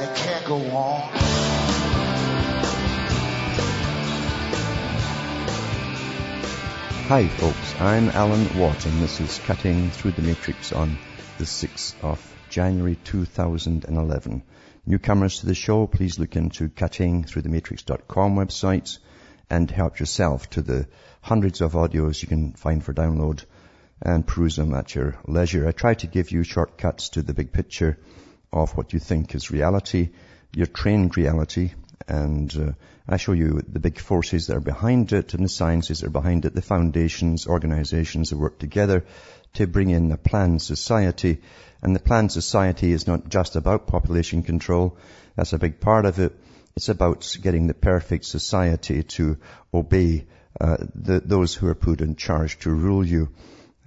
and it can't go on. Hi folks, I'm Alan Watt and this is Cutting Through the Matrix on the 6th of January 2011. Newcomers to the show, please look into cuttingthroughthematrix.com website and help yourself to the hundreds of audios you can find for download and peruse them at your leisure. I try to give you shortcuts to the big picture of what you think is reality, your trained reality, and uh, I show you the big forces that are behind it and the sciences that are behind it, the foundations, organizations that work together to bring in a planned society. And the planned society is not just about population control. That's a big part of it. It's about getting the perfect society to obey uh, the, those who are put in charge to rule you.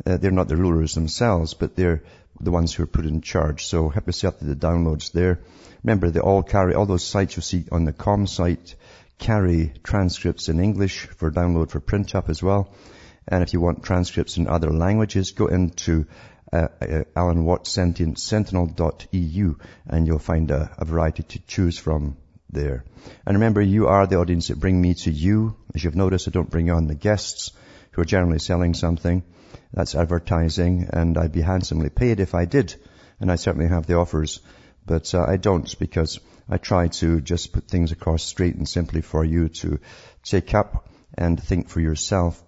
Uh, they're not the rulers themselves, but they're the ones who are put in charge. So help yourself to the downloads there. Remember, they all carry, all those sites you see on the com site carry transcripts in English for download for print up as well. And if you want transcripts in other languages, go into uh, uh, Alan Sentinel.eu and you'll find a, a variety to choose from there. And remember, you are the audience that bring me to you. As you've noticed, I don't bring on the guests who are generally selling something. That's advertising and I'd be handsomely paid if I did. And I certainly have the offers but uh, I don't because I try to just put things across straight and simply for you to take up and think for yourself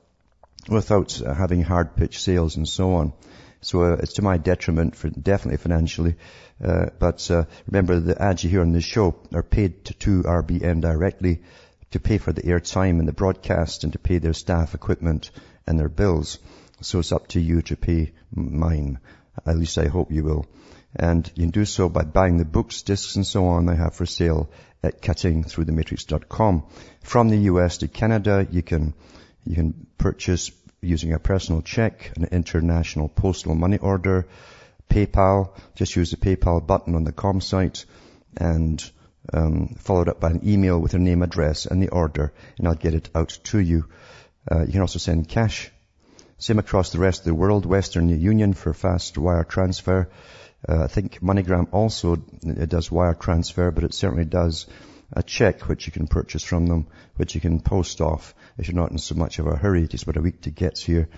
without uh, having hard pitch sales and so on. So uh, it's to my detriment, for definitely financially. Uh, but uh, remember, the ads you hear on this show are paid to, to RBN directly to pay for the airtime and the broadcast and to pay their staff, equipment, and their bills. So it's up to you to pay mine. At least I hope you will. And you can do so by buying the books, discs, and so on I have for sale at cuttingthroughthematrix.com. From the US to Canada, you can, you can purchase using a personal check, an international postal money order, PayPal. Just use the PayPal button on the com site and um, followed up by an email with your name, address, and the order, and I'll get it out to you. Uh, you can also send cash. Same across the rest of the world. Western Union for fast wire transfer. Uh, I think MoneyGram also does wire transfer, but it certainly does a check which you can purchase from them, which you can post off if you're not in so much of a hurry. It takes about a week to get here,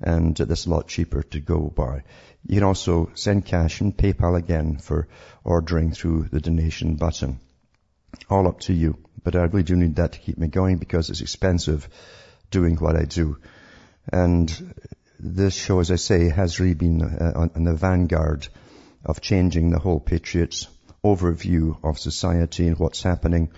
and uh, that's a lot cheaper to go by. You can also send cash and PayPal again for ordering through the donation button. All up to you. But I really do need that to keep me going because it's expensive doing what I do. And this show, as I say, has really been uh, on, the vanguard of changing the whole Patriots overview of society and what's happening.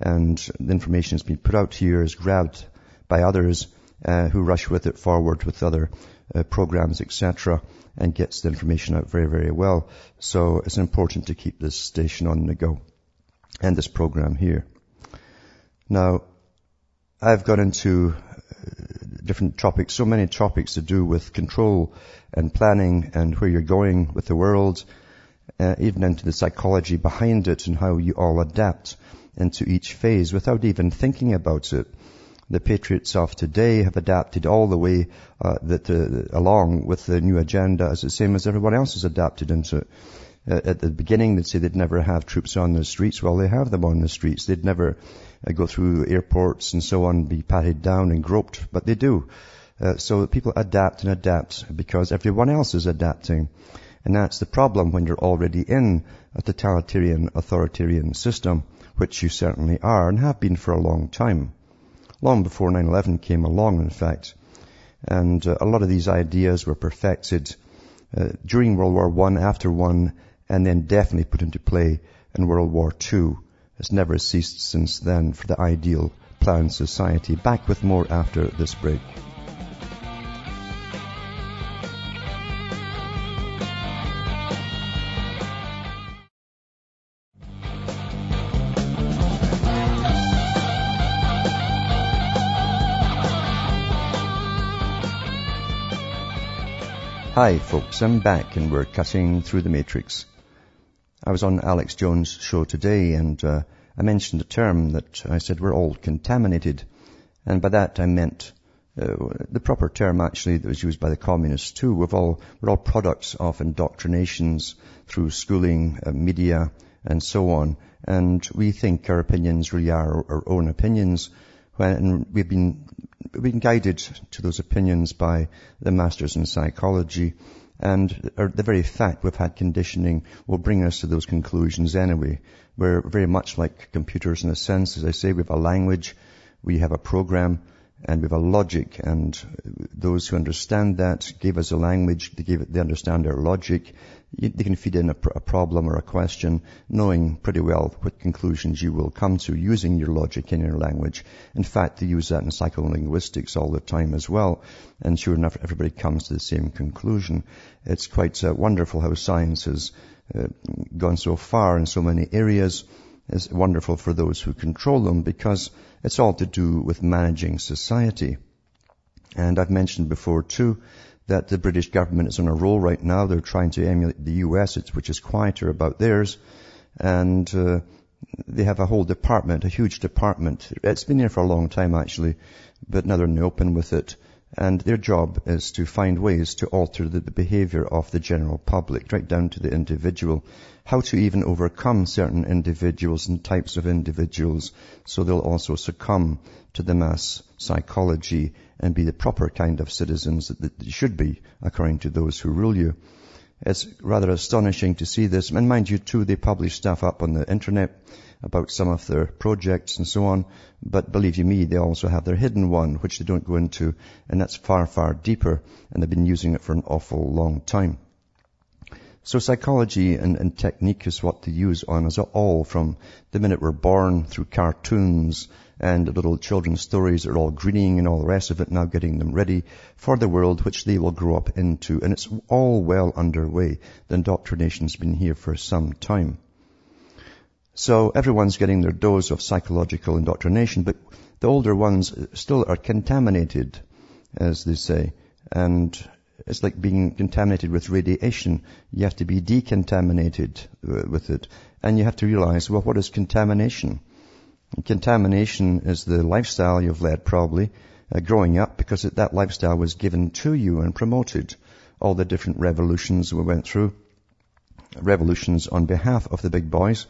And the information that's been put out here is grabbed by others uh, who rush with it forward with other uh, programs, etc., and gets the information out very, very well. So it's important to keep this station on the go and this program here. Now, I've got into uh, different topics, so many topics to do with control and planning and where you're going with the world, uh, even into the psychology behind it and how you all adapt into each phase without even thinking about it. The patriots of today have adapted all the way uh, that uh, along with the new agenda as the same as everyone else has adapted into it. Uh, at the beginning, they'd say they'd never have troops on the streets. Well, they have them on the streets. They'd never uh, go through airports and so on, be patted down and groped, but they do. Uh, so people adapt and adapt because everyone else is adapting. And that's the problem when you're already in a totalitarian, authoritarian system, which you certainly are and have been for a long time. Long before 9-11 came along, in fact. And uh, a lot of these ideas were perfected uh, during World War One, after one, and then definitely put into play in World War Two has never ceased since then for the ideal planned society. Back with more after this break. Hi folks, I'm back and we're cutting through the matrix. I was on Alex Jones' show today and uh, I mentioned a term that I said we're all contaminated. And by that I meant uh, the proper term actually that was used by the communists too. We've all, we're all products of indoctrinations through schooling, uh, media and so on. And we think our opinions really are our own opinions when we've been we've been guided to those opinions by the masters in psychology, and uh, the very fact we've had conditioning will bring us to those conclusions anyway. We're very much like computers in a sense. As I say, we have a language, we have a program, and we have a logic, and those who understand that gave us a language, they, it, they understand our logic, they can feed in a, a, problem or a question knowing pretty well what conclusions you will come to using your logic in your language. In fact, they use that in psycholinguistics all the time as well. And sure enough, everybody comes to the same conclusion. It's quite uh, wonderful how science has uh, gone so far in so many areas. It's wonderful for those who control them because it's all to do with managing society. And I've mentioned before too that the British government is on a roll right now. They're trying to emulate the US, which is quieter about theirs. And uh, they have a whole department, a huge department. It's been there for a long time actually, but now they're in the open with it. And their job is to find ways to alter the, the behavior of the general public, right down to the individual. How to even overcome certain individuals and types of individuals so they'll also succumb to the mass psychology and be the proper kind of citizens that they should be according to those who rule you. It's rather astonishing to see this. And mind you too, they publish stuff up on the internet about some of their projects and so on. But believe you me, they also have their hidden one, which they don't go into, and that's far, far deeper, and they've been using it for an awful long time. So psychology and, and technique is what they use on us all from the minute we're born through cartoons and little children's stories are all greening and all the rest of it, now getting them ready for the world which they will grow up into. And it's all well underway. The indoctrination's been here for some time. So everyone's getting their dose of psychological indoctrination, but the older ones still are contaminated, as they say. And it's like being contaminated with radiation. You have to be decontaminated uh, with it. And you have to realize, well, what is contamination? Contamination is the lifestyle you've led probably uh, growing up because that lifestyle was given to you and promoted. All the different revolutions we went through, revolutions on behalf of the big boys.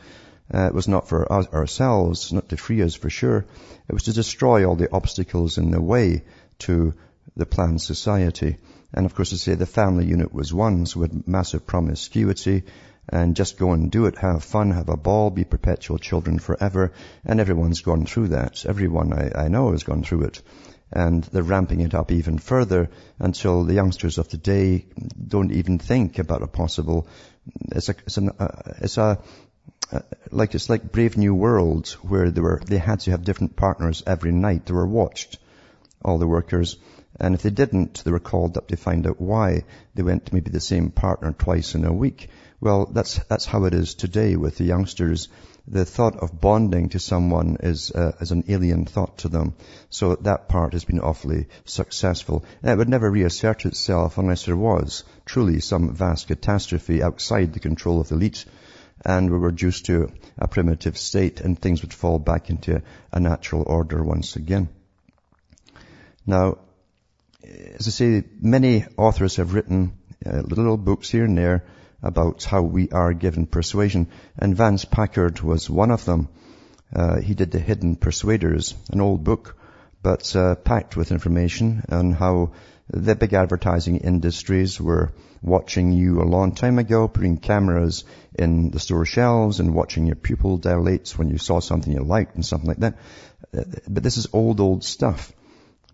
Uh, it was not for us, ourselves, not to free us for sure. It was to destroy all the obstacles in the way to the planned society. And of course, to say the family unit was one, so with massive promiscuity, and just go and do it, have fun, have a ball, be perpetual children forever. And everyone's gone through that. Everyone I, I know has gone through it. And they're ramping it up even further until the youngsters of today don't even think about a possible, it's a, it's, an, uh, it's a, uh, like it's like Brave New World where they were, they had to have different partners every night. They were watched, all the workers. And if they didn't, they were called up to find out why they went to maybe the same partner twice in a week. Well, that's, that's how it is today with the youngsters. The thought of bonding to someone is, uh, is an alien thought to them. So that part has been awfully successful. And it would never reassert itself unless there was truly some vast catastrophe outside the control of the elite and we were reduced to a primitive state and things would fall back into a natural order once again. Now, as I say, many authors have written uh, little books here and there about how we are given persuasion. And Vance Packard was one of them. Uh, he did The Hidden Persuaders, an old book, but uh, packed with information on how the big advertising industries were watching you a long time ago, putting cameras in the store shelves and watching your pupil dilate when you saw something you liked and something like that. Uh, but this is old, old stuff.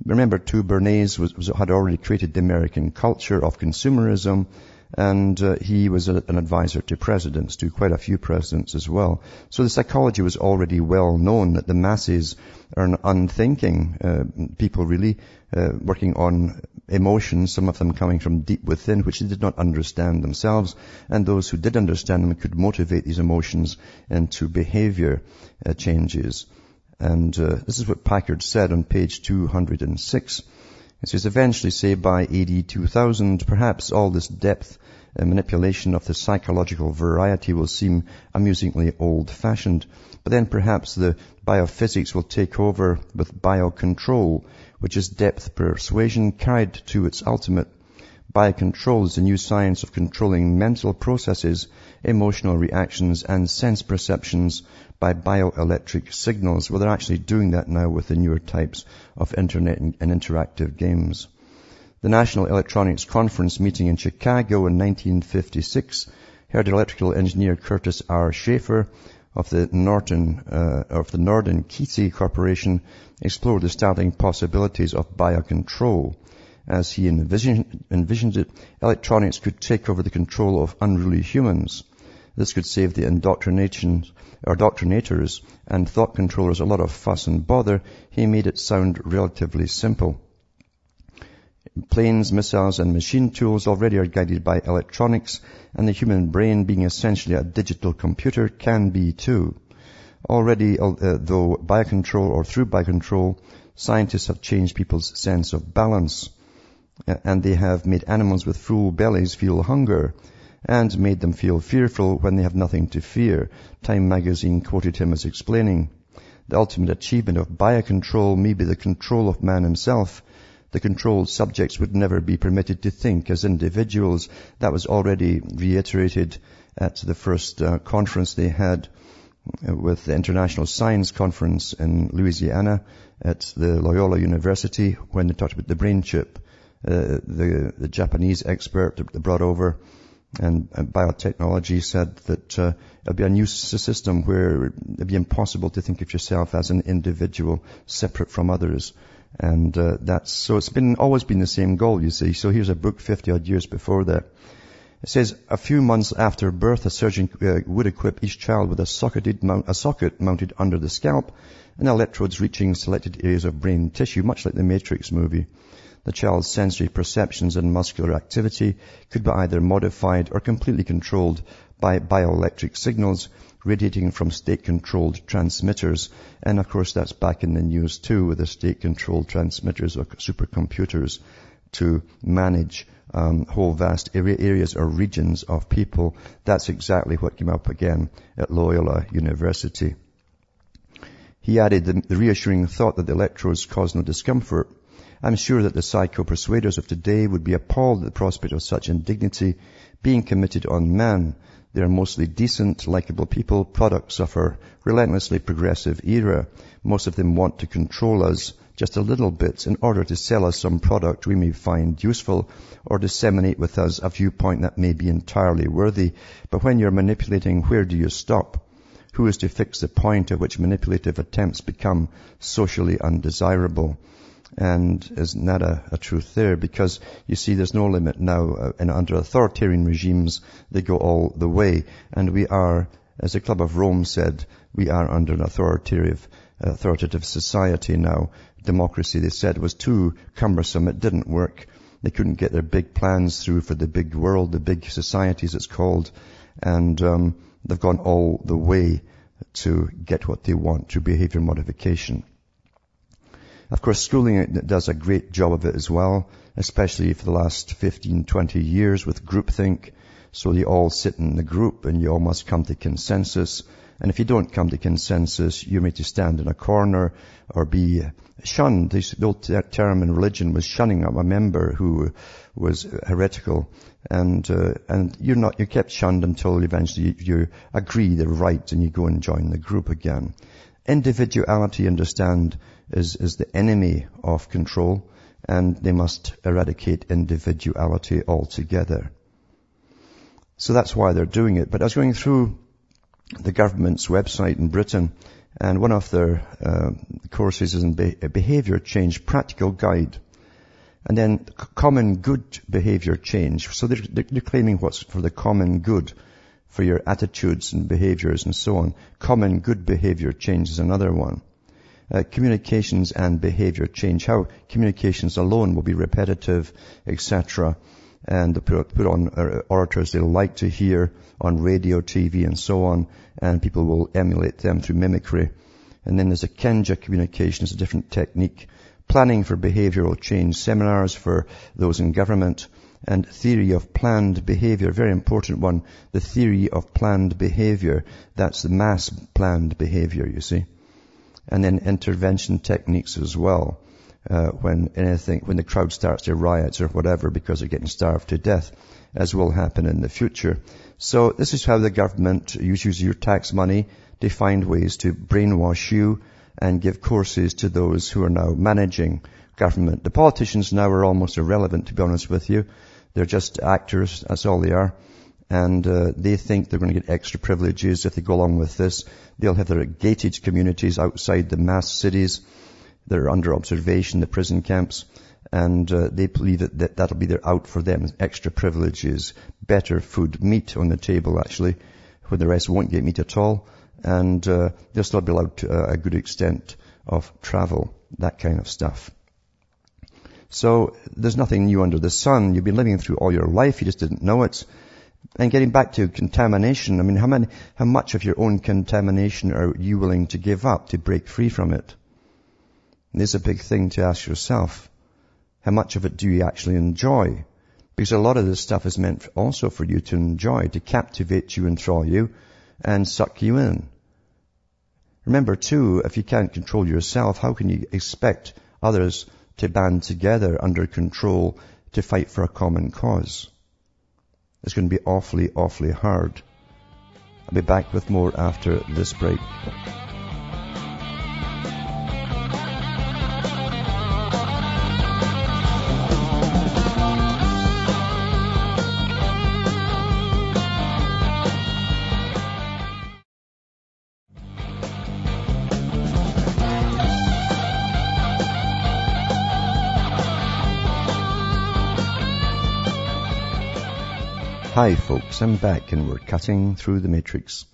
Remember, too, Bernays was, was, had already created the American culture of consumerism and uh, he was a, an advisor to presidents, to quite a few presidents as well. So the psychology was already well known that the masses are unthinking uh, people really uh, working on emotions, some of them coming from deep within, which they did not understand themselves, and those who did understand them could motivate these emotions into behavior uh, changes. And uh, this is what Packard said on page 206. It says eventually, say by AD 2000, perhaps all this depth and manipulation of the psychological variety will seem amusingly old-fashioned. But then perhaps the biophysics will take over with biocontrol, which is depth persuasion carried to its ultimate. Biocontrol is the new science of controlling mental processes, emotional reactions, and sense perceptions by bioelectric signals. Well, they're actually doing that now with the newer types of internet and interactive games. The National Electronics Conference meeting in Chicago in 1956 heard electrical engineer Curtis R. Schaefer of the Norton uh, of the Norden Ketay Corporation explore the startling possibilities of biocontrol. As he envisioned, envisioned it, electronics could take over the control of unruly humans. This could save the indoctrination or and thought controllers a lot of fuss and bother. He made it sound relatively simple. Planes, missiles and machine tools already are guided by electronics and the human brain being essentially a digital computer can be too. Already, uh, though control or through biocontrol, scientists have changed people's sense of balance. And they have made animals with full bellies feel hunger and made them feel fearful when they have nothing to fear. Time magazine quoted him as explaining, the ultimate achievement of biocontrol may be the control of man himself the controlled subjects would never be permitted to think as individuals. That was already reiterated at the first uh, conference they had with the International Science Conference in Louisiana at the Loyola University when they talked about the brain chip. Uh, the, the, Japanese expert that brought over and, and biotechnology said that uh, it'll be a new system where it'd be impossible to think of yourself as an individual separate from others. And uh, that's so it's been always been the same goal, you see. So here's a book 50 odd years before that. It says a few months after birth, a surgeon uh, would equip each child with a socketed mount, a socket mounted under the scalp and electrodes reaching selected areas of brain tissue, much like the Matrix movie. The child's sensory perceptions and muscular activity could be either modified or completely controlled by bioelectric signals radiating from state-controlled transmitters. And of course that's back in the news too with the state-controlled transmitters or supercomputers to manage um, whole vast areas or regions of people. That's exactly what came up again at Loyola University. He added the, the reassuring thought that the electrodes cause no discomfort. I'm sure that the psycho-persuaders of today would be appalled at the prospect of such indignity being committed on man. They are mostly decent, likable people, products of our relentlessly progressive era. Most of them want to control us just a little bit in order to sell us some product we may find useful or disseminate with us a viewpoint that may be entirely worthy. But when you're manipulating, where do you stop? Who is to fix the point at which manipulative attempts become socially undesirable? And isn't that a, a, truth there? Because you see, there's no limit now. Uh, and under authoritarian regimes, they go all the way. And we are, as the Club of Rome said, we are under an authoritative, authoritative society now. Democracy, they said, was too cumbersome. It didn't work. They couldn't get their big plans through for the big world, the big societies, it's called. And um, they've gone all the way to get what they want through behavior modification. Of course, schooling does a great job of it as well, especially for the last 15, 20 years with groupthink. So you all sit in the group and you all must come to consensus. And if you don't come to consensus, you're made to stand in a corner or be shunned. This the old term in religion was shunning of a member who was heretical. And, uh, and you're not, you're kept shunned until eventually you, you agree they're right and you go and join the group again. Individuality, understand, is, is the enemy of control and they must eradicate individuality altogether. So that's why they're doing it. But I was going through the government's website in Britain and one of their uh, courses is in behavior change practical guide. And then common good behavior change. So they're, they're claiming what's for the common good for your attitudes and behaviors and so on. Common good behavior change is another one uh, communications and behavior change, how communications alone will be repetitive, etc. And put, put on uh, orators they'll like to hear on radio, TV, and so on, and people will emulate them through mimicry. And then there's a Kenja communication, it's a different technique, planning for behavioral change seminars for those in government, and theory of planned behavior, very important one, the theory of planned behavior. That's the mass planned behavior, you see. And then intervention techniques as well. Uh, when anything, when the crowd starts to riots or whatever because they're getting starved to death, as will happen in the future. So this is how the government uses your tax money to find ways to brainwash you and give courses to those who are now managing government. The politicians now are almost irrelevant, to be honest with you. They're just actors. That's all they are. And uh, they think they're going to get extra privileges if they go along with this. They'll have their gated communities outside the mass cities. They're under observation, the prison camps. And uh, they believe that, that that'll be their out for them. Extra privileges, better food, meat on the table actually, when the rest won't get meat at all. And uh, they'll still be allowed to, uh, a good extent of travel, that kind of stuff. So there's nothing new under the sun. You've been living through all your life. You just didn't know it. And getting back to contamination, I mean, how many, how much of your own contamination are you willing to give up to break free from it? And this is a big thing to ask yourself. How much of it do you actually enjoy? Because a lot of this stuff is meant also for you to enjoy, to captivate you, and enthrall you, and suck you in. Remember too, if you can't control yourself, how can you expect others to band together under control to fight for a common cause. It's going to be awfully, awfully hard. I'll be back with more after this break. Hi folks, I'm back and we're cutting through the matrix.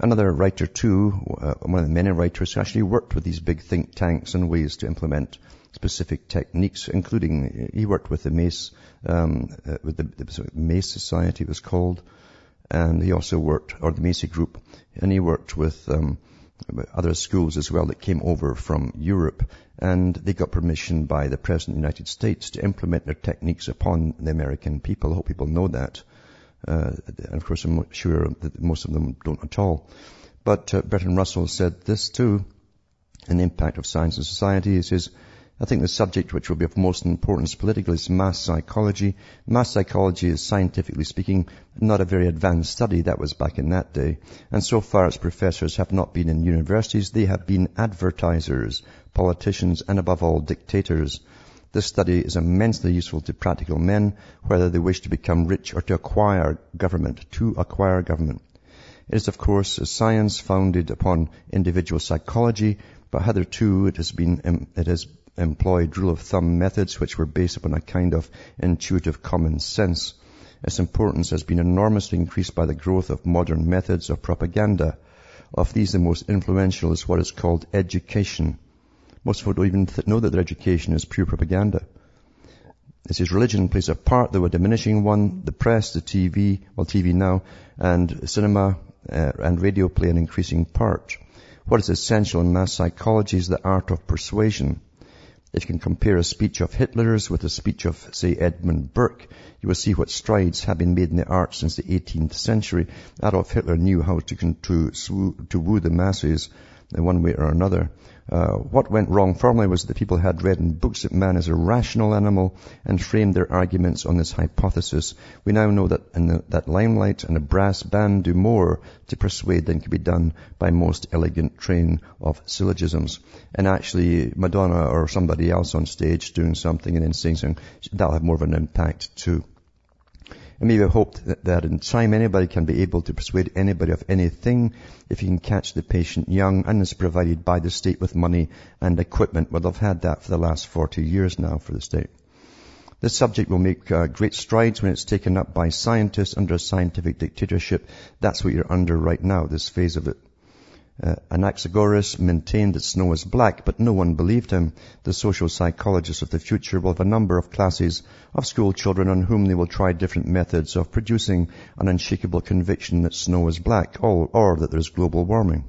Another writer too, uh, one of the many writers who actually worked with these big think tanks and ways to implement specific techniques, including he worked with the Mace, um, uh, with the, the Mace Society it was called, and he also worked, or the Macy Group, and he worked with um, other schools as well that came over from Europe and they got permission by the the United States to implement their techniques upon the American people. I hope people know that. Uh, and of course I'm sure that most of them don't at all. But uh, Bertrand Russell said this too, an impact of science and society. He says, I think the subject which will be of most importance politically is mass psychology. Mass psychology is, scientifically speaking, not a very advanced study. That was back in that day. And so far its professors have not been in universities. They have been advertisers, politicians, and above all, dictators. This study is immensely useful to practical men, whether they wish to become rich or to acquire government, to acquire government. It is, of course, a science founded upon individual psychology, but hitherto it has been, um, it has employed rule of thumb methods which were based upon a kind of intuitive common sense. Its importance has been enormously increased by the growth of modern methods of propaganda. Of these, the most influential is what is called education. Most people don't even know that their education is pure propaganda. This is religion plays a part, though a diminishing one. The press, the TV, well TV now, and cinema uh, and radio play an increasing part. What is essential in mass psychology is the art of persuasion. If you can compare a speech of Hitler's with a speech of, say, Edmund Burke, you will see what strides have been made in the arts since the 18th century. Adolf Hitler knew how to, to, to woo the masses in one way or another. Uh, what went wrong formerly was that people had read in books that man is a rational animal and framed their arguments on this hypothesis. We now know that the, that limelight and a brass band do more to persuade than can be done by most elegant train of syllogisms. And actually, Madonna or somebody else on stage doing something and then saying something, that'll have more of an impact too. And maybe I hope that, that in time anybody can be able to persuade anybody of anything if you can catch the patient young and is provided by the state with money and equipment. Well, they've had that for the last 40 years now for the state. This subject will make uh, great strides when it's taken up by scientists under a scientific dictatorship. That's what you're under right now, this phase of it. Uh, Anaxagoras maintained that snow is black, but no one believed him. The social psychologists of the future will have a number of classes of school children on whom they will try different methods of producing an unshakable conviction that snow is black or, or that there's global warming.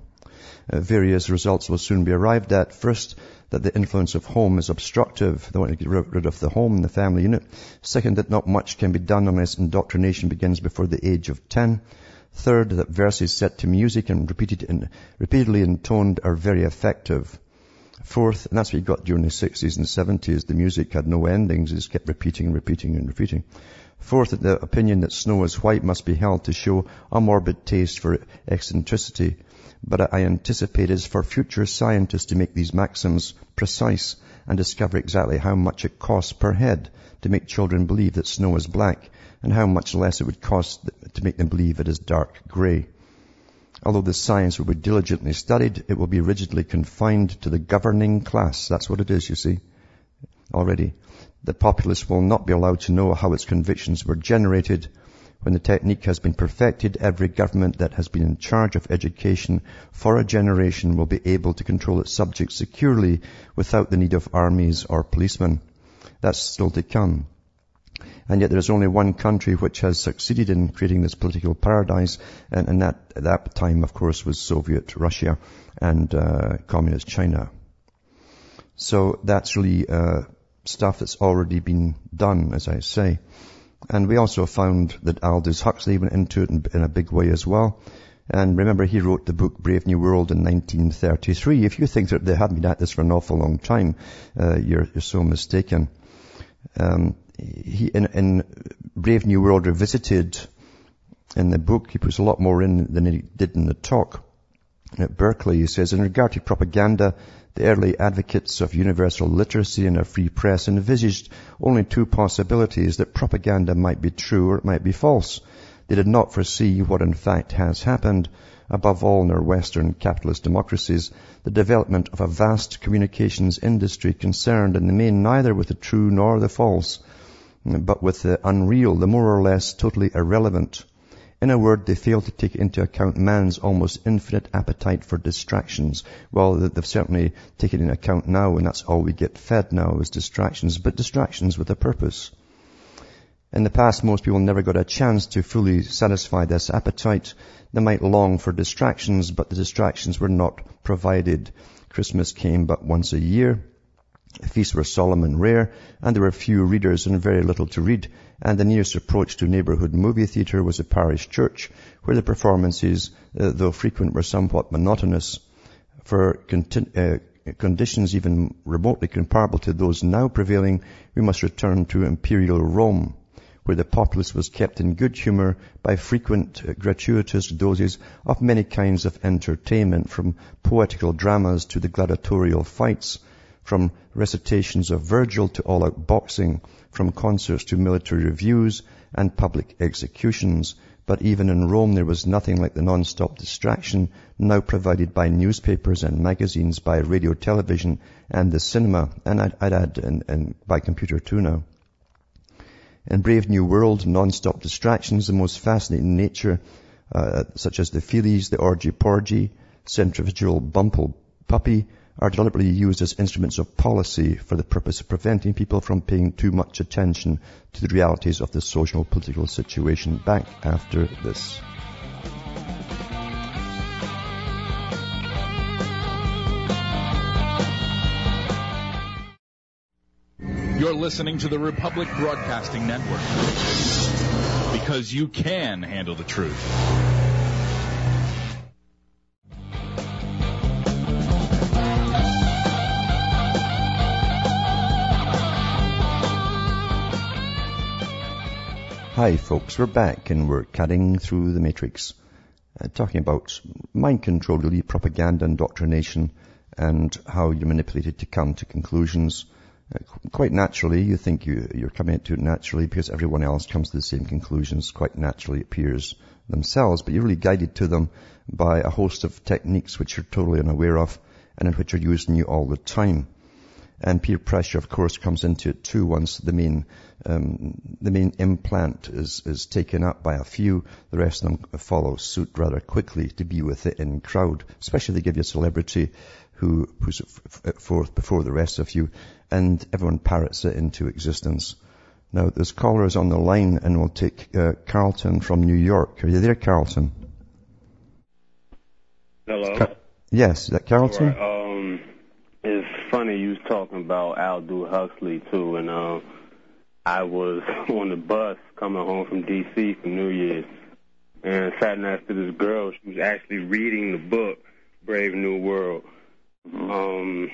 uh, various results will soon be arrived at. First, that the influence of home is obstructive. They want to get rid of the home, the family unit. Second, that not much can be done unless indoctrination begins before the age of 10. Third, that verses set to music and repeated in, repeatedly intoned are very effective. Fourth, and that's what you got during the 60s and 70s, the music had no endings, it just kept repeating and repeating and repeating. Fourth, the opinion that snow is white must be held to show a morbid taste for eccentricity. But I anticipate is for future scientists to make these maxims precise and discover exactly how much it costs per head to make children believe that snow is black and how much less it would cost to make them believe it is dark grey. Although the science will be diligently studied, it will be rigidly confined to the governing class. That's what it is, you see, already. The populace will not be allowed to know how its convictions were generated. When the technique has been perfected, every government that has been in charge of education for a generation will be able to control its subjects securely without the need of armies or policemen. That's still to come. And yet there is only one country which has succeeded in creating this political paradise, and, and that at that time, of course, was Soviet Russia and uh, Communist China. So that's really uh, stuff that's already been done, as I say. And we also found that Aldous Huxley went into it in, in a big way as well. And remember, he wrote the book Brave New World in 1933. If you think that they had been at this for an awful long time, uh, you're, you're, so mistaken. Um, he, in, in, Brave New World Revisited, in the book, he puts a lot more in than he did in the talk. At Berkeley, he says, in regard to propaganda, the early advocates of universal literacy and a free press envisaged only two possibilities, that propaganda might be true or it might be false. They did not foresee what in fact has happened, above all in our Western capitalist democracies, the development of a vast communications industry concerned in the main neither with the true nor the false, but with the unreal, the more or less totally irrelevant. In a word, they fail to take into account man's almost infinite appetite for distractions. Well, they've certainly taken into account now, and that's all we get fed now is distractions, but distractions with a purpose. In the past, most people never got a chance to fully satisfy this appetite. They might long for distractions, but the distractions were not provided. Christmas came but once a year. Feasts were solemn and rare, and there were few readers and very little to read, and the nearest approach to neighbourhood movie theatre was a parish church, where the performances, uh, though frequent, were somewhat monotonous. For conti- uh, conditions even remotely comparable to those now prevailing, we must return to imperial Rome, where the populace was kept in good humour by frequent uh, gratuitous doses of many kinds of entertainment, from poetical dramas to the gladiatorial fights, from recitations of Virgil to all-out boxing, from concerts to military reviews and public executions. But even in Rome there was nothing like the non-stop distraction now provided by newspapers and magazines, by radio, television and the cinema, and I'd, I'd add and, and by computer too now. In Brave New World, non-stop distractions, the most fascinating nature, uh, such as the feelies, the orgy-porgy, centrifugal bumble puppy, are deliberately used as instruments of policy for the purpose of preventing people from paying too much attention to the realities of the social political situation. Back after this. You're listening to the Republic Broadcasting Network because you can handle the truth. Hi folks, we're back and we're cutting through the matrix, uh, talking about mind control, really propaganda, indoctrination, and how you're manipulated to come to conclusions. Uh, quite naturally, you think you, you're coming to it naturally because everyone else comes to the same conclusions quite naturally appears themselves, but you're really guided to them by a host of techniques which you're totally unaware of and in which are used in you all the time. And peer pressure, of course, comes into it too once the main um, the main implant is, is taken up by a few. The rest of them follow suit rather quickly to be with the in crowd, especially if they give you a celebrity who puts it forth before the rest of you, and everyone parrots it into existence. Now, there's callers on the line, and we'll take uh, Carlton from New York. Are you there, Carlton? Hello. Yes, is that Carlton? Right. Um, it's funny you was talking about Aldous Huxley too, and um, I was on the bus coming home from D.C. for New Year's, and sat next to this girl. She was actually reading the book Brave New World. Um,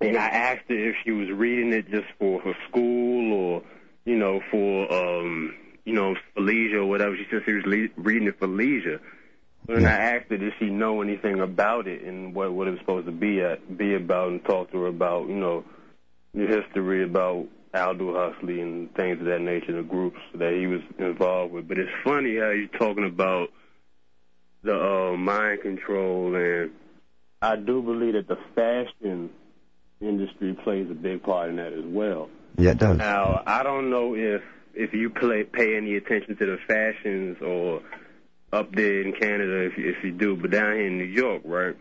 and I asked her if she was reading it just for her school or, you know, for um, you know, for leisure or whatever. She said she was le- reading it for leisure. And I asked her, did she know anything about it and what what it was supposed to be at, be about, and talk to her about, you know, the history about Aldous Huxley and things of that nature, the groups that he was involved with. But it's funny how you're talking about the uh, mind control, and I do believe that the fashion industry plays a big part in that as well. Yeah, it does. Now, I don't know if if you play, pay any attention to the fashions or up there in Canada, if if you do, but down here in New York, right?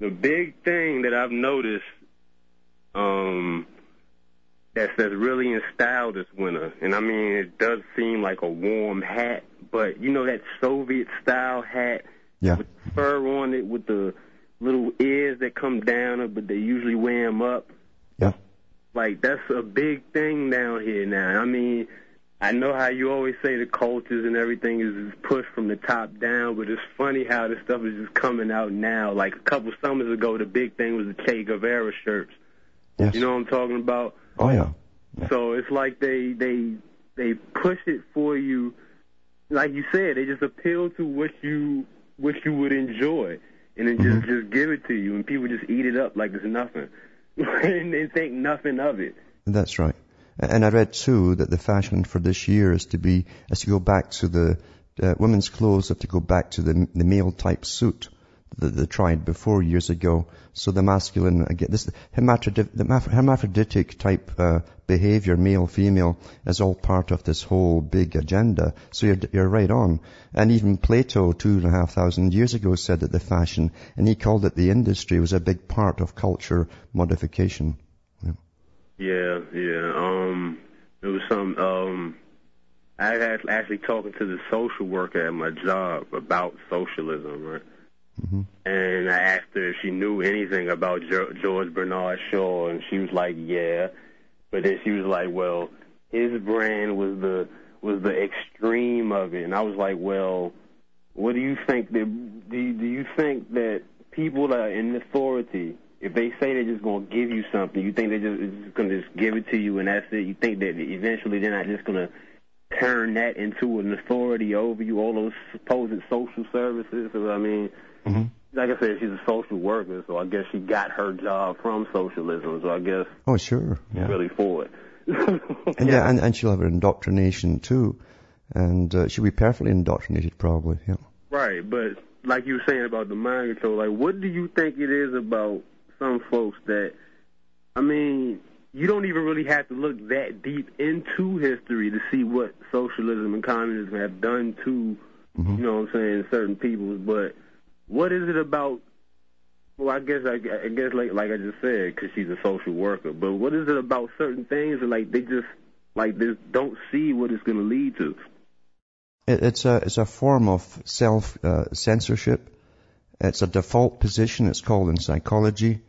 The big thing that I've noticed, um, that's that's really in style this winter, and I mean it does seem like a warm hat, but you know that Soviet style hat Yeah. with fur on it, with the little ears that come down, but they usually wear them up. Yeah. Like that's a big thing down here now. I mean, I know how you always say the cultures and everything is pushed from the top down, but it's funny how this stuff is just coming out now. Like a couple summers ago, the big thing was the Che Guevara shirts. Yes. You know what I'm talking about? Oh, yeah. So it's like they they they push it for you. Like you said, they just appeal to what you what you would enjoy, and then just mm-hmm. just give it to you, and people just eat it up like it's nothing, and they think nothing of it. That's right. And I read too that the fashion for this year is to be, is to go back to the, uh, women's clothes have to go back to the, the male type suit that they tried before years ago. So the masculine, again, this, hermaphroditic type, uh, behavior, male, female, is all part of this whole big agenda. So you're, you're right on. And even Plato, two and a half thousand years ago, said that the fashion, and he called it the industry, was a big part of culture modification. Yeah, yeah. Um, it was some. Um, I was actually talking to the social worker at my job about socialism, right? Mm-hmm. And I asked her if she knew anything about George Bernard Shaw, and she was like, "Yeah," but then she was like, "Well, his brand was the was the extreme of it," and I was like, "Well, what do you think that do you, do you think that people that are in authority if they say they're just going to give you something, you think they're just, just going to just give it to you and that's it? You think that eventually they're not just going to turn that into an authority over you, all those supposed social services? So, I mean, Mm-hmm. like I said, she's a social worker, so I guess she got her job from socialism. So I guess Oh, sure. Yeah. really for it. And yeah, and, and she'll have her indoctrination too. And uh, she'll be perfectly indoctrinated probably, yeah. Right, but like you were saying about the mind control, like what do you think it is about some folks that, I mean, you don't even really have to look that deep into history to see what socialism and communism have done to, Mhm. you know what I'm saying, certain peoples. But what is it about? Well, I guess I, I guess like like I just said, because she's a social worker. But what is it about certain things that like they just like they don't see what it's going to lead to? It, it's a it's a form of self uh, censorship. It's a default position. It's called in psychology,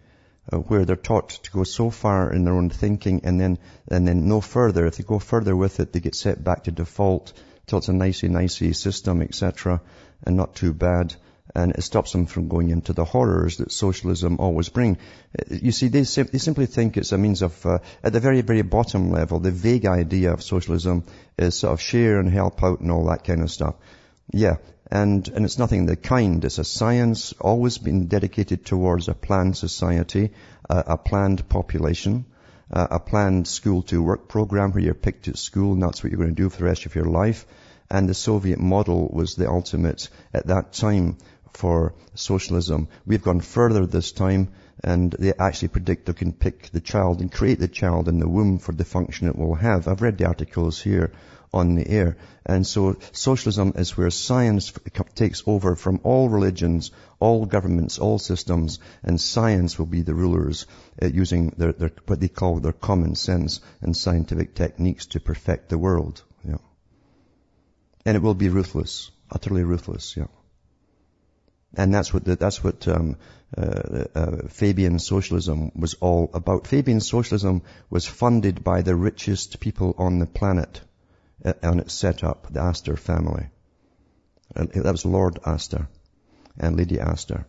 uh, where they're taught to go so far in their own thinking, and then and then no further. If they go further with it, they get set back to default till it's a nicey nicey system, etc., and not too bad. And it stops them from going into the horrors that socialism always bring. Uh, You see, they, sim- they simply think it's a means of, uh, at the very, very bottom level, the vague idea of socialism is sort of share and help out and all that kind of stuff. Yeah, and and it's nothing of the kind. It's a science always been dedicated towards a planned society, uh, a planned population, a planned school to work program where you're picked at school and that's what you're going to do for the rest of your life. And the Soviet model was the ultimate at that time for socialism. We've gone further this time and they actually predict they can pick the child and create the child in the womb for the function it will have. I've read the articles here on the air. And so socialism is where science takes over from all religions, all governments, all systems, and science will be the rulers uh, using their, their, what they call their common sense and scientific techniques to perfect the world. Yeah. And it will be ruthless, utterly ruthless, yeah. And that's what the, that's what um, uh, uh, Fabian socialism was all about. Fabian socialism was funded by the richest people on the planet, and it set up the Astor family. And that was Lord Astor and Lady Astor.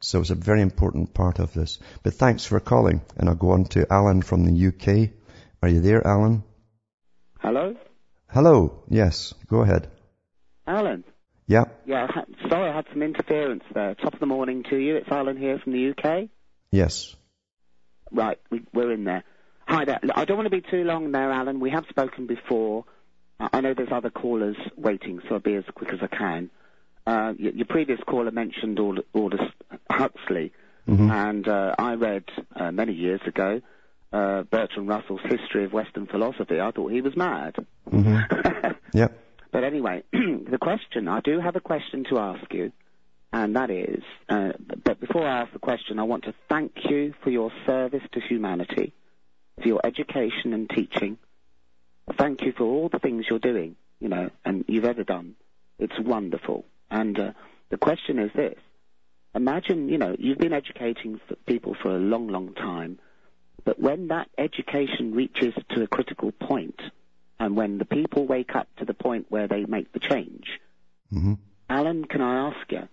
So it's a very important part of this. But thanks for calling, and I'll go on to Alan from the UK. Are you there, Alan? Hello? Hello. Yes. Go ahead. Alan? Yeah. Yeah, sorry I had some interference there. Top of the morning to you. It's Alan here from the UK. Yes. Right, we, we're in there. Hi there. I don't want to be too long there, Alan. We have spoken before. I know there's other callers waiting, so I'll be as quick as I can. Uh, your, previous caller mentioned Aldous, Huxley, and uh, I read uh, many years ago uh, Bertrand Russell's History of Western Philosophy. I thought he was mad. Yeah. But anyway, the question, I do have a question to ask you, and that is, uh, but before I ask the question, I want to thank you for your service to humanity, for your education and teaching. Thank you for all the things you're doing, you know, and you've ever done. It's wonderful. And uh, the question is this. Imagine, you know, you've been educating people for a long, long time, but when that education reaches to a critical point, and when the people wake up to the point where they make the change, hmm Alan, can I ask you,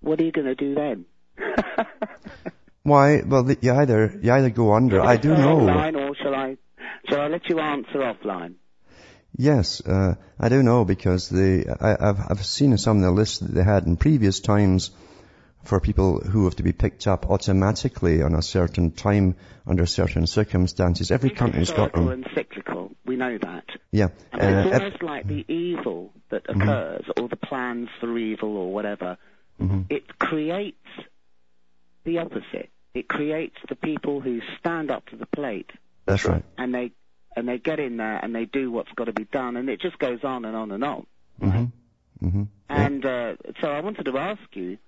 what are you going to do then? Why? Well, you either you either go under. I do know. Offline, or shall I? Shall I let you answer offline? Yes, uh, I do know because the I, I've I've seen some of the lists that they had in previous times for people who have to be picked up automatically on a certain time under certain circumstances. Every country's got them. and cyclical. We know that. Yeah. And Uh, it's almost like the evil that Mm-hmm. occurs, or the plans for evil, or whatever. Mm-hmm. It creates the opposite. It creates the people who stand up to the plate that's right. and they and they get in there and they do what's got to be done, and it just goes on and on and on. hmm hmm And uh, so I wanted to ask you,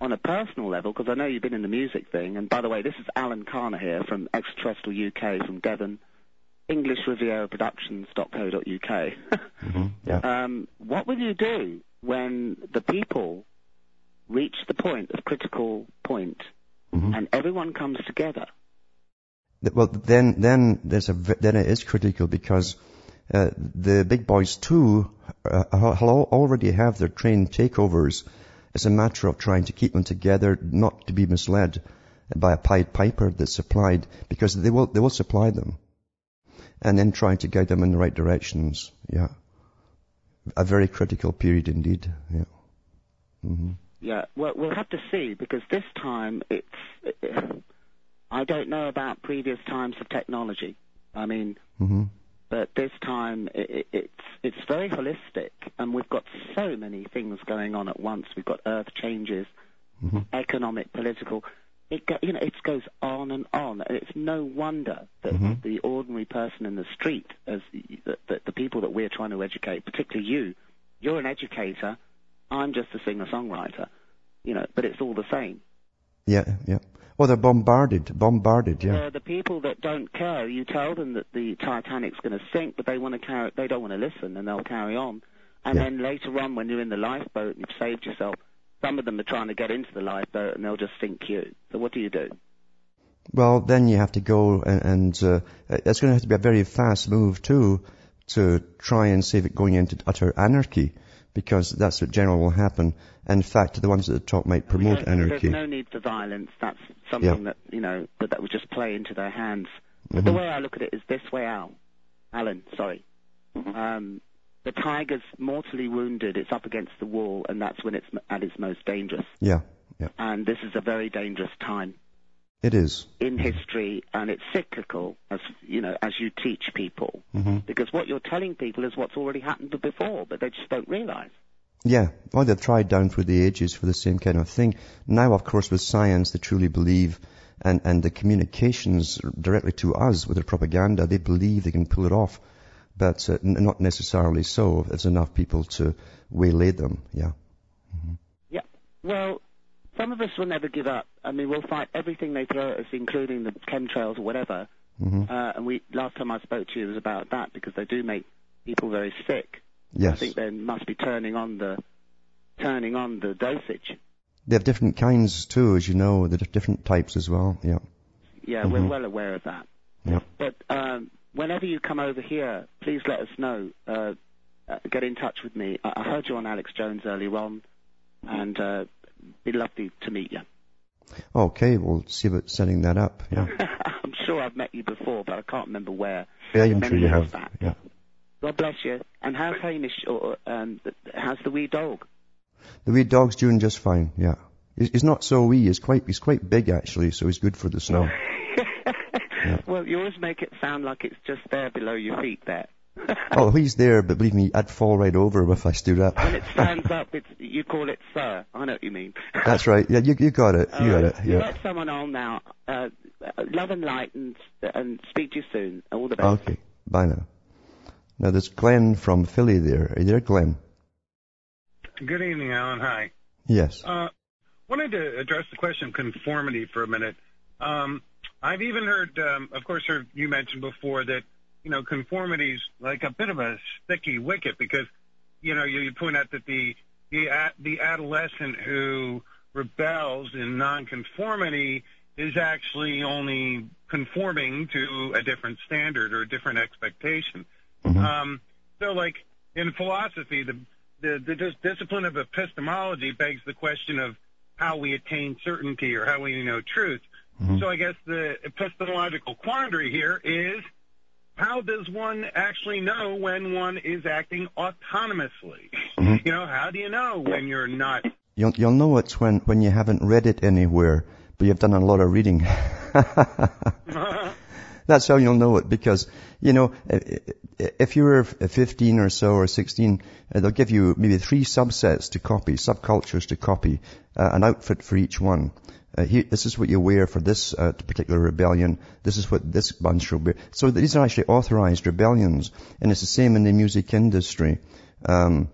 on a personal level, because I know you've been in the music thing, and by the way, this is Alan Carner here from Extraterrestrial UK from Devon, English Riviera Productions.co.uk. hmm Yeah. um, what will you do when the people reach the point of critical point Mhm. and everyone comes together? Well, then, then there's a, then it is critical because uh, the big boys too uh, already have their train takeovers. It's a matter of trying to keep them together, not to be misled by a Pied Piper that's supplied, because they will they will supply them, and then trying to guide them in the right directions. Yeah, a very critical period indeed. Yeah. hmm Yeah, well, we'll have to see because this time it's. I don't know about previous times of technology. I mean, hmm but this time it, it, it's it's very holistic, and we've got so many things going on at once. We've got Earth changes, hmm economic, political. It go, you know it goes on and on, and it's no wonder that Mhm. the ordinary person in the street, as the, the, the people that we're trying to educate, particularly you, you're an educator. I'm just a singer-songwriter, you know, but it's all the same. Yeah, yeah. Well, they're bombarded, bombarded. Yeah. Uh, the people that don't care, you tell them that the Titanic's going to sink, but they want to carry, they don't want to listen, and they'll carry on. And Yeah. then later on, when you're in the lifeboat and you've saved yourself, some of them are trying to get into the lifeboat and they'll just sink you. So what do you do? Well, then you have to go and, and uh, it's going to have to be a very fast move too to try and save it going into utter anarchy because that's what generally will happen. In fact, the ones at the top might promote There's- anarchy. There's no need for violence. That's something that you know that that would just play into their hands. But the Mhm. way I look at it is this way, Al. Alan, sorry. Um, the tiger's mortally wounded. It's up against the wall, and that's when it's at its most dangerous. Yeah, yeah, And this is a very dangerous time it is. in history, and it's cyclical, as you know, as you teach people. hmm Because what you're telling people is what's already happened before, but they just don't realise. Yeah, well, they've tried down through the ages for the same kind of thing. Now, of course, with science, they truly believe, and, and the communications directly to us with their propaganda, they believe they can pull it off. But uh, n- not necessarily so if there's enough people to waylay them. Yeah. Yeah. Well, some of us will never give up. I mean, we'll fight everything they throw at us, including the chemtrails or whatever. hmm Uh, and we last time I spoke to you was about that because they do make people very sick. Yes. I think they must be turning on the turning on the dosage. They have different kinds too, as you know. There are different types as well. Yeah. Yeah, we're well aware of that. Yeah. But um, whenever you come over here, please let us know. Uh, uh, get in touch with me. I, I heard you on Alex Jones earlier on, and uh, be lovely to meet you. Okay, we'll see about setting that up. Yeah. I'm sure I've met you before, but I can't remember where. Yeah, I'm sure you have. back. Yeah. God bless you. And how's Hamish? Or um, how's the wee dog? The wee dog's doing just fine. Yeah. He's not so wee. He's quite he's quite big actually, so he's good for the snow. Well, you always make it sound like it's just there below your feet there. oh, he's there, but believe me, I'd fall right over him if I stood up. when it stands up, it's, you call it sir. I know what you mean. That's right. Yeah, you you got it. You All got it. Yeah. Let someone on now. Uh, love and light, and, and speak to you soon. All the best. Okay. Bye now. Now there's Glenn from Philly there. Are you there, Glenn? Good evening, Alan. Hi. Yes. Uh, wanted to address the question of conformity for a minute. Um, I've even heard, um, of course, heard you mentioned before that you know conformity's like a bit of a sticky wicket because you know you, you point out that the the the adolescent who rebels in nonconformity is actually only conforming to a different standard or a different expectation. Um, so, like in philosophy, the the, the dis- discipline of epistemology begs the question of how we attain certainty or how we know truth. So, I guess the epistemological quandary here is how does one actually know when one is acting autonomously? You know, how do you know when you're not You'll you'll know it's when when you haven't read it anywhere, but you've done a lot of reading. That's how you'll know it because, you know, if you're 15 or so or 16, uh, they'll give you maybe three subsets to copy, subcultures to copy, uh, an outfit for each one. Uh, here, this is what you wear for this uh, particular rebellion. This is what this bunch will wear. So these are actually authorized rebellions, and it's the same in the music industry. Um,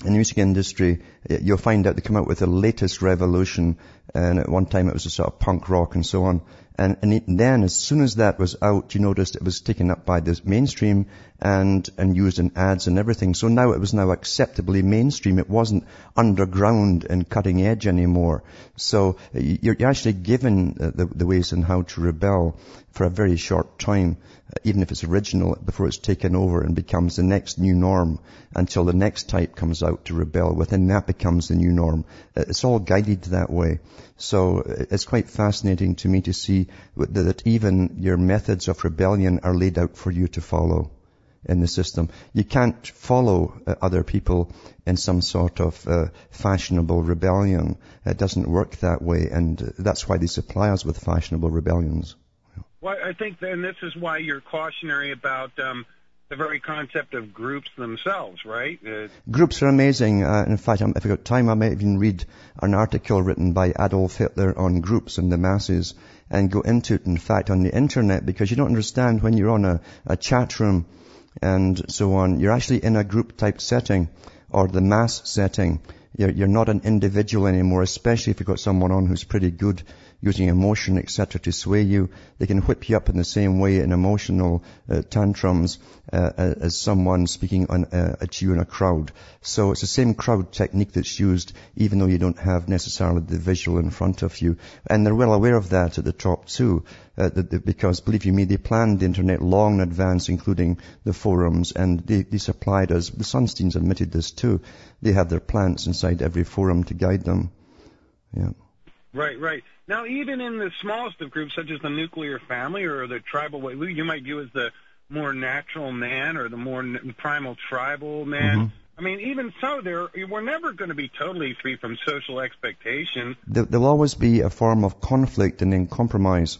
in the music industry, you'll find out they come out with the latest revolution, and at one time it was a sort of punk rock and so on. And, and then, as soon as that was out, you noticed it was taken up by the mainstream and and used in ads and everything. So now it was now acceptably mainstream. It wasn't underground and cutting edge anymore. So you're, you're actually given uh, the, the ways and how to rebel for a very short time, even if it's original, before it's taken over and becomes the next new norm until the next type comes out to rebel with, and that becomes the new norm. Uh, It's all guided that way. So uh, it's quite fascinating to me to see that even your methods of rebellion are laid out for you to follow in the system. You can't follow uh, other people in some sort of uh, fashionable rebellion. It doesn't work that way, and that's why they supply us with fashionable rebellions. Well, I think then this is why you're cautionary about um, the very concept of groups themselves, right? Uh, Groups are amazing. Uh, in fact, if I've got time, I might even read an article written by Adolf Hitler on groups and the masses and go into it, in fact, on the internet because you don't understand when you're on a, a chat room and so on. You're actually in a group type setting or the mass setting. You're, you're not an individual anymore, especially if you've got someone on who's pretty good using emotion, etc., to sway you. They can whip you up in the same way in emotional uh, tantrums uh, as someone speaking on, uh, at you in a crowd. So it's the same crowd technique that's used, even though you don't have necessarily the visual in front of you. And they're well aware of that at the top too, uh, that, that- because believe you me, they planned the internet long in advance, including the forums, and they, they supplied us. The Sunsteins admitted this too. They have their plants inside every forum to guide them. Yeah. Right, right. Now, even in the smallest of groups, such as the nuclear family or the tribal, what you might view as the more natural man or the more primal tribal man. Mm-hmm. I mean, even so, there we're never going to be totally free from social expectation. There'll always be a form of conflict and then compromise.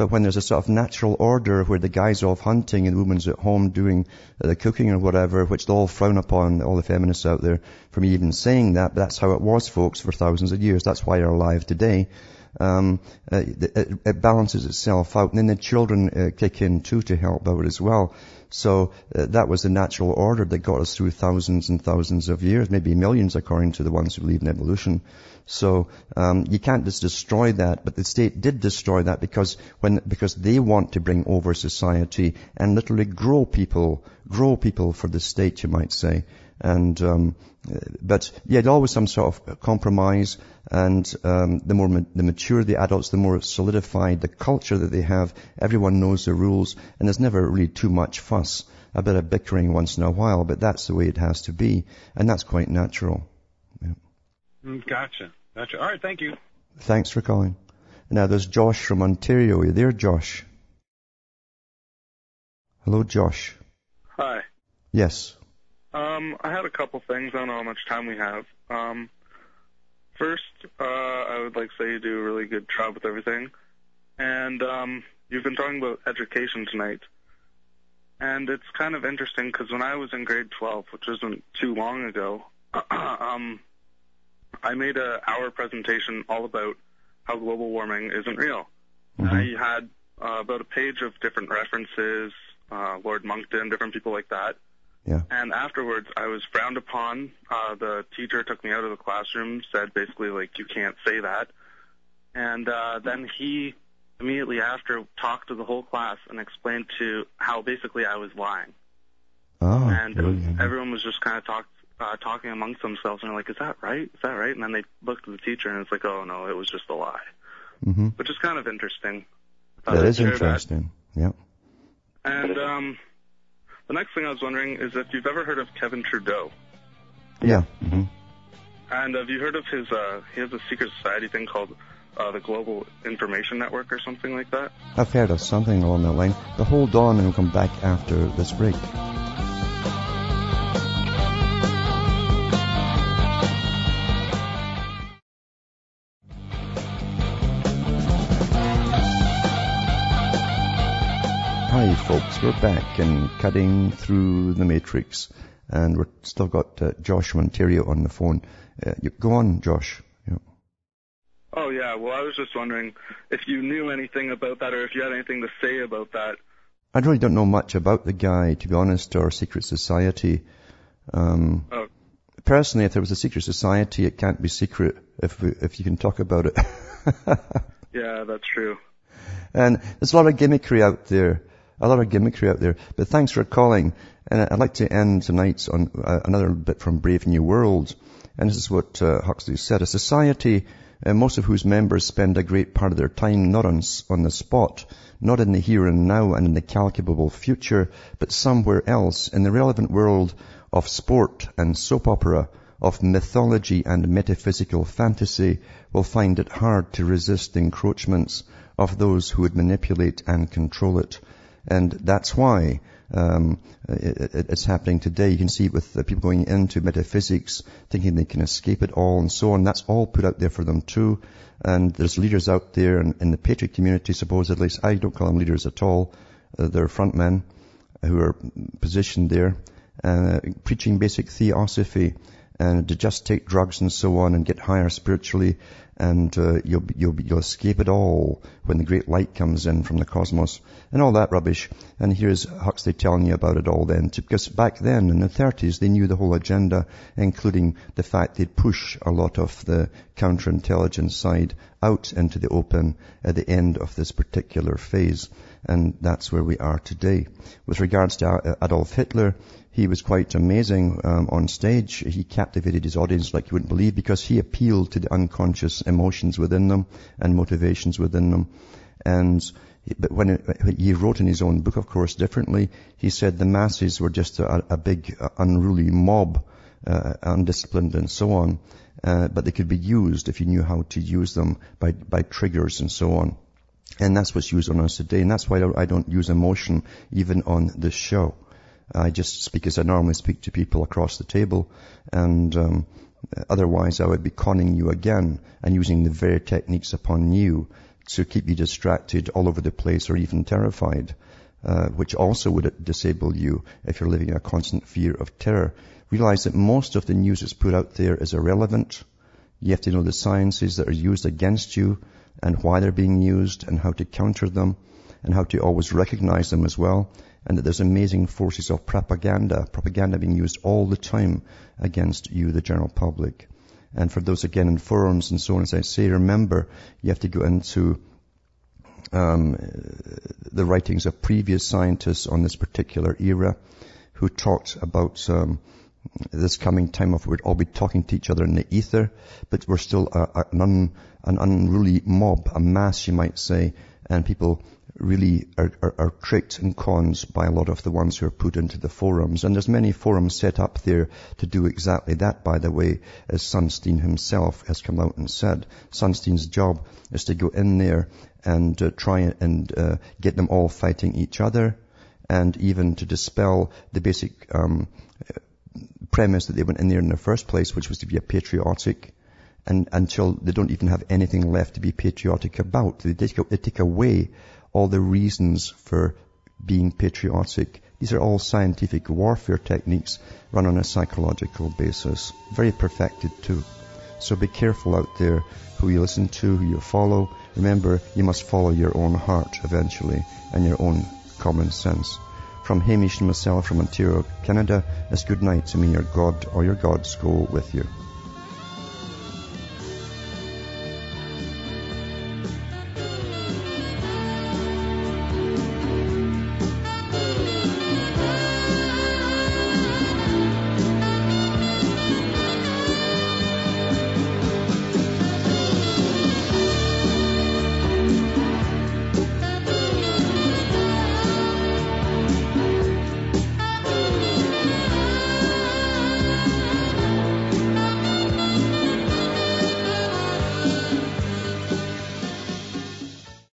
But when there's a sort of natural order where the guy's off hunting and the woman's at home doing the cooking or whatever, which they all frown upon, all the feminists out there, for me even saying that, but that's how it was, folks, for thousands of years. That's why you're alive today. Um, it, it balances itself out. And then the children uh, kick in too to help out as well. So uh, that was the natural order that got us through thousands and thousands of years, maybe millions according to the ones who believe in evolution. So um, you can't just destroy that, but the state did destroy that because when because they want to bring over society and literally grow people, grow people for the state, you might say. And, um, but yeah, always some sort of compromise. And um, the more ma- the mature the adults, the more solidified the culture that they have. Everyone knows the rules, and there's never really too much fuss. A bit of bickering once in a while, but that's the way it has to be, and that's quite natural. Yeah. Mm, Gotcha. Gotcha. All right. Thank you. Thanks for calling. Now there's Josh from Ontario. Are you there, Josh? Hello, Josh. Hi. Yes. Um, I had a couple things. I don't know how much time we have. Um, first, uh, I would like to say you do a really good job with everything. And um, you've been talking about education tonight. And it's kind of interesting because when I was in grade 12, which wasn't too long ago, um, I made a hour presentation all about how global warming isn't real. I had uh, about a page of different references, uh, Lord Monckton, different people like that. Yeah. And afterwards, I was frowned upon. Uh, the teacher took me out of the classroom, said basically like you can't say that. And uh, then he immediately after talked to the whole class and explained to how basically I was lying. Oh, and brilliant. everyone was just kind of talk, uh, talking amongst themselves and they're like, "Is that right? Is that right?" And then they looked at the teacher and it's like, "Oh no, it was just a lie," hmm which is kind of interesting. Uh, That to is interesting. Yeah. And um, the next thing I was wondering is if you've ever heard of Kevin Trudeau. Yeah. hmm And have you heard of his? Uh, he has a secret society thing called uh, the Global Information Network or something like that. I've heard of something along that line. But hold on and we'll come back after this break. Folks, we're back and cutting through the matrix and we've still got uh, Josh from Ontario on the phone. Uh, you, go on, Josh. Yeah. Oh yeah. Well, I was just wondering if you knew anything about that or if you had anything to say about that. I really don't know much about the guy, to be honest, or secret society. Um, Oh. Personally, if there was a secret society, it can't be secret if we, if you can talk about it. Yeah, that's true. and there's a lot of gimmickry out there, a lot of gimmickry out there. But thanks for calling. And I'd like to end tonight on uh, another bit from Brave New World. And this is what uh, Huxley said: a society, uh, most of whose members spend a great part of their time not on on the spot, not in the here and now and in the calculable future, but somewhere else in the relevant world of sport and soap opera, of mythology and metaphysical fantasy, will find it hard to resist the encroachments of those who would manipulate and control it. And that's why um, it, it, it's happening today. You can see it with people going into metaphysics, thinking they can escape it all and so on. That's all put out there for them too. And there's leaders out there in, in the patriot community, supposedly. I don't call them leaders at all. Uh, they're frontmen who are positioned there, uh, preaching basic theosophy and to just take drugs and so on and get higher spiritually and uh, you'll, you'll, you'll escape it all when the great light comes in from the cosmos and all that rubbish. And here's Huxley telling you about it all then. Because back then in the 30s they knew the whole agenda, including the fact they'd push a lot of the counterintelligence side out into the open at the end of this particular phase. And that's where we are today. With regards to Adolf Hitler, he was quite amazing um, on stage. He captivated his audience like you wouldn't believe because he appealed to the unconscious emotions within them and motivations within them. And but when it, he wrote in his own book, of course, differently, he said the masses were just a, a big uh, unruly mob, uh, undisciplined and so on. Uh, but they could be used if you knew how to use them by, by triggers and so on. And that's what's used on us today. And that's why I don't use emotion even on this show. I just speak as I normally speak to people across the table. And um, otherwise I would be conning you again and using the very techniques upon you to keep you distracted all over the place or even terrified, uh, which also would disable you if you're living in a constant fear of terror. Realize that most of the news that's put out there is irrelevant. You have to know the sciences that are used against you and why they're being used and how to counter them and how to always recognize them as well. And that there's amazing forces of propaganda, propaganda being used all the time against you, the general public. And for those again in forums and so on, as I say, remember, you have to go into um, the writings of previous scientists on this particular era who talked about um, this coming time of we'd all be talking to each other in the ether, but we're still a, a, an, un, an unruly mob, a mass you might say, and people really are, are, are, tricked and cons by a lot of the ones who are put into the forums. And there's many forums set up there to do exactly that, by the way, as Sunstein himself has come out and said. Sunstein's job is to go in there and uh, try and uh, get them all fighting each other and even to dispel the basic um, premise that they went in there in the first place, which was to be a patriotic and until they don't even have anything left to be patriotic about. They take, they take away all the reasons for being patriotic. These are all scientific warfare techniques run on a psychological basis. Very perfected too. So be careful out there who you listen to, who you follow. Remember, you must follow your own heart eventually and your own common sense. From Hamish and myself from Ontario, Canada, it's good night to me, your God or your gods go with you.